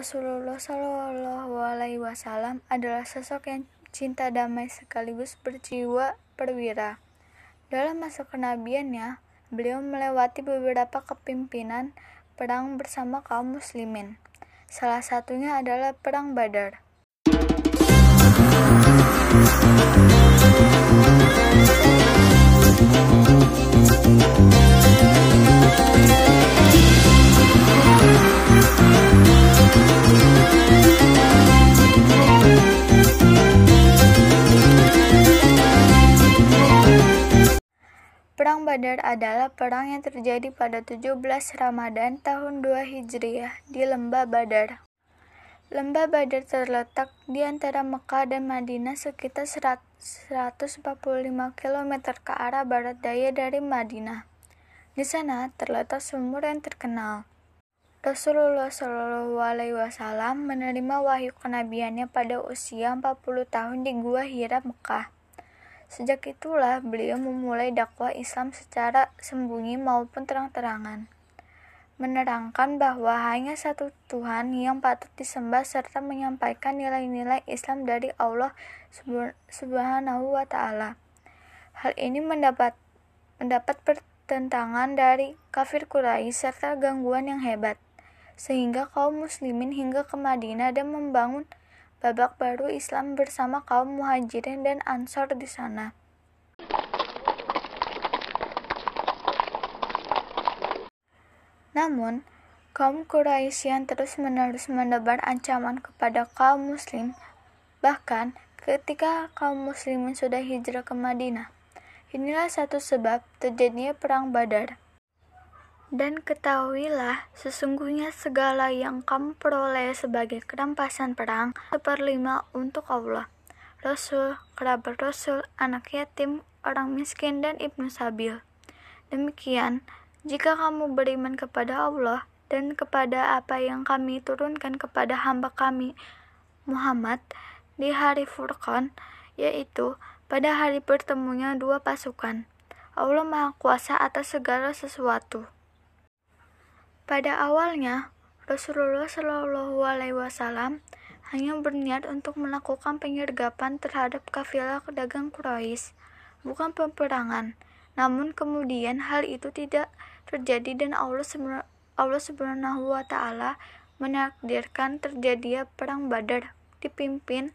Rasulullah Shallallahu Alaihi Wasallam adalah sosok yang cinta damai sekaligus berjiwa perwira. Dalam masa kenabiannya, beliau melewati beberapa kepimpinan perang bersama kaum muslimin. Salah satunya adalah Perang Badar. Badar adalah perang yang terjadi pada 17 Ramadan tahun 2 Hijriah di Lembah Badar. Lembah Badar terletak di antara Mekah dan Madinah sekitar 145 km ke arah barat daya dari Madinah. Di sana terletak sumur yang terkenal. Rasulullah Shallallahu Alaihi Wasallam menerima wahyu kenabiannya pada usia 40 tahun di Gua Hira, Mekah. Sejak itulah beliau memulai dakwah Islam secara sembunyi maupun terang-terangan, menerangkan bahwa hanya satu Tuhan yang patut disembah serta menyampaikan nilai-nilai Islam dari Allah Subhanahu wa taala. Hal ini mendapat mendapat pertentangan dari kafir Quraisy serta gangguan yang hebat, sehingga kaum muslimin hingga ke Madinah dan membangun babak baru Islam bersama kaum muhajirin dan ansor di sana. Namun, kaum Quraisy yang terus-menerus menebar ancaman kepada kaum muslim, bahkan ketika kaum muslimin sudah hijrah ke Madinah. Inilah satu sebab terjadinya perang Badar. Dan ketahuilah, sesungguhnya segala yang kamu peroleh sebagai kerampasan perang, seperlima untuk Allah, Rasul, kerabat Rasul, anak yatim, orang miskin, dan ibnu sabil. Demikian, jika kamu beriman kepada Allah dan kepada apa yang kami turunkan kepada hamba kami, Muhammad, di hari Furqan, yaitu pada hari bertemunya dua pasukan. Allah Maha Kuasa atas segala sesuatu. Pada awalnya, Rasulullah Shallallahu Alaihi Wasallam hanya berniat untuk melakukan penyergapan terhadap kafilah pedagang Quraisy, bukan peperangan. Namun kemudian hal itu tidak terjadi dan Allah Allah Subhanahu wa taala menakdirkan terjadinya perang Badar dipimpin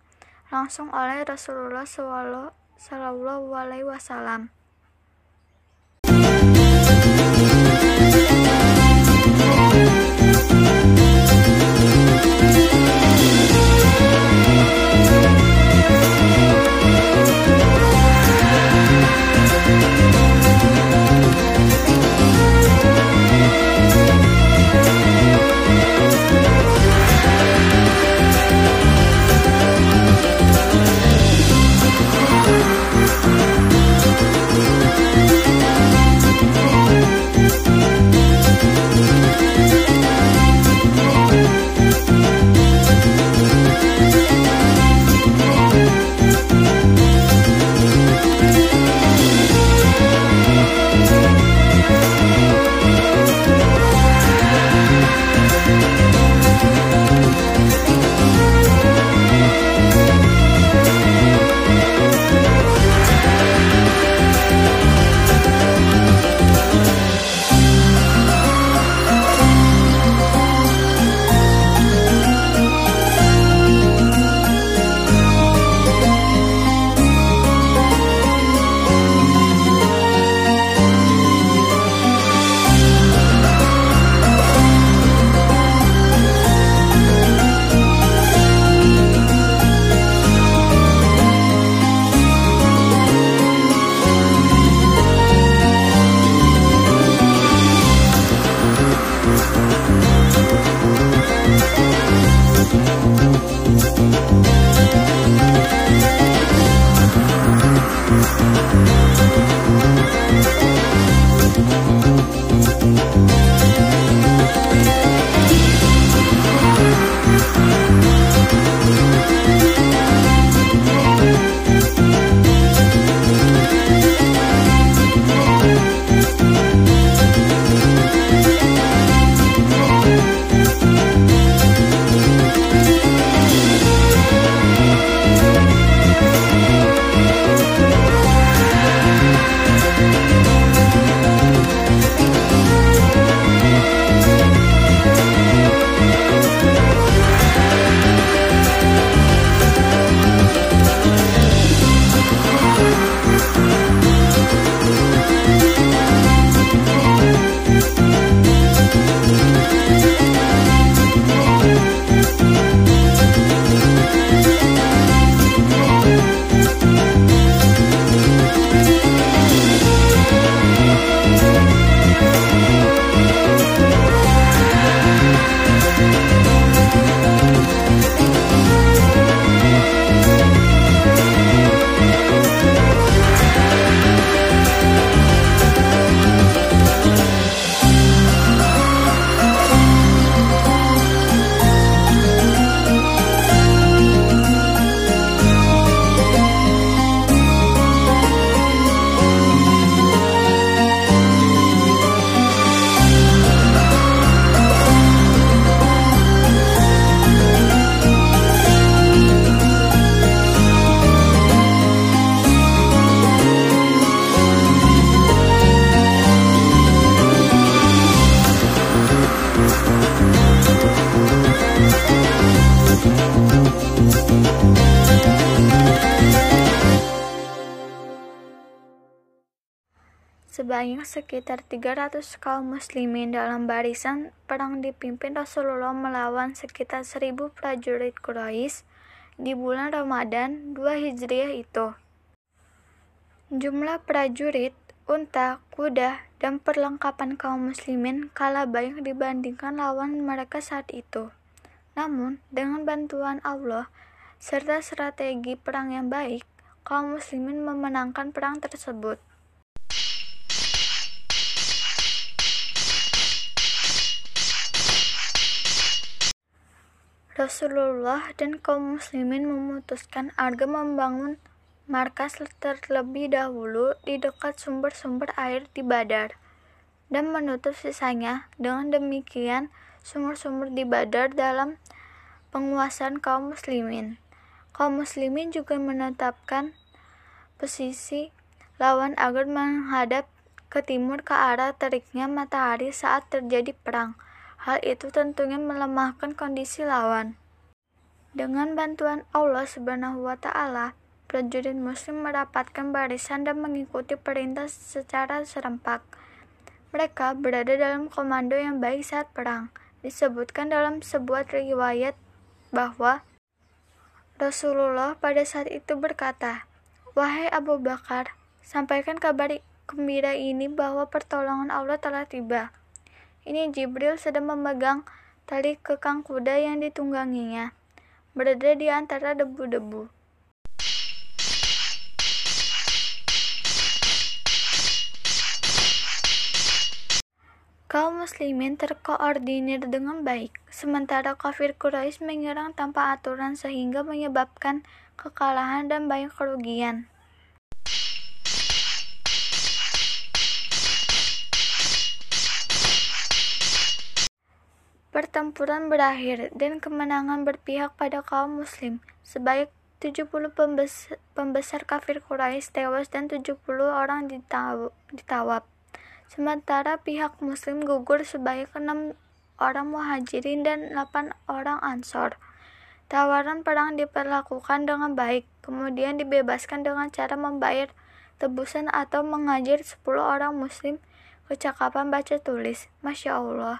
langsung oleh Rasulullah Shallallahu alaihi wasallam. Sebanyak sekitar 300 kaum muslimin dalam barisan perang dipimpin Rasulullah melawan sekitar 1000 prajurit Quraisy di bulan Ramadan 2 Hijriah itu. Jumlah prajurit, unta, kuda, dan perlengkapan kaum muslimin kalah banyak dibandingkan lawan mereka saat itu. Namun, dengan bantuan Allah serta strategi perang yang baik, kaum muslimin memenangkan perang tersebut. Rasulullah dan kaum muslimin memutuskan agar membangun markas terlebih dahulu di dekat sumber-sumber air di Badar dan menutup sisanya. Dengan demikian, sumber-sumber di Badar dalam penguasaan kaum muslimin. Kaum muslimin juga menetapkan posisi lawan agar menghadap ke timur ke arah teriknya matahari saat terjadi perang. Hal itu tentunya melemahkan kondisi lawan. Dengan bantuan Allah Subhanahu wa taala, prajurit muslim merapatkan barisan dan mengikuti perintah secara serempak. Mereka berada dalam komando yang baik saat perang. Disebutkan dalam sebuah riwayat bahwa Rasulullah pada saat itu berkata, "Wahai Abu Bakar, sampaikan kabar gembira ini bahwa pertolongan Allah telah tiba." Ini Jibril sedang memegang tali kekang kuda yang ditungganginya, berada di antara debu-debu. Kaum muslimin terkoordinir dengan baik, sementara kafir Quraisy menyerang tanpa aturan sehingga menyebabkan kekalahan dan banyak kerugian. Pertempuran berakhir dan kemenangan berpihak pada kaum muslim. Sebanyak 70 pembesar, pembesar kafir Quraisy tewas dan 70 orang ditawab. Sementara pihak muslim gugur sebanyak 6 orang muhajirin dan 8 orang ansor. Tawaran perang diperlakukan dengan baik, kemudian dibebaskan dengan cara membayar tebusan atau mengajar 10 orang muslim kecakapan baca tulis. Masya Allah.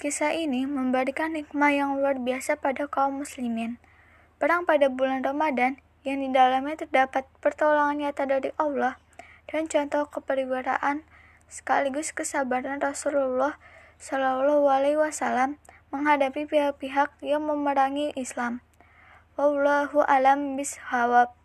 Kisah ini memberikan hikmah yang luar biasa pada kaum muslimin. Perang pada bulan Ramadan yang di dalamnya terdapat pertolongan nyata dari Allah dan contoh keperwiraan sekaligus kesabaran Rasulullah Shallallahu Alaihi Wasallam menghadapi pihak-pihak yang memerangi Islam. Wallahu alam bishawab.